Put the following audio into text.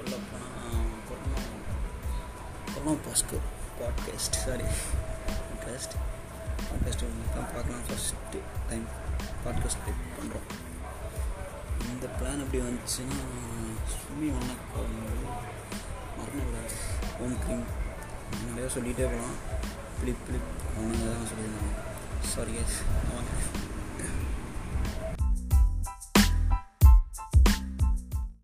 சொல்ல போனால் corona corona podcast sorry podcast podcast தான் பார்க்கலாம் ஃபஸ்ட்டு டைம் பாட்காஸ்ட் டைப் பண்ணுறோம் இந்த பிளான் எப்படி வந்துச்சுன்னா சுமி வணக்கம் மறந்துவிடாது ஹோம் க்ரீம் நிறையா சொல்லிகிட்டே போகலாம் பிளிப் பிளிப் அவனுங்க தான் சொல்லியிருந்தாங்க சாரி எஸ் வாங்க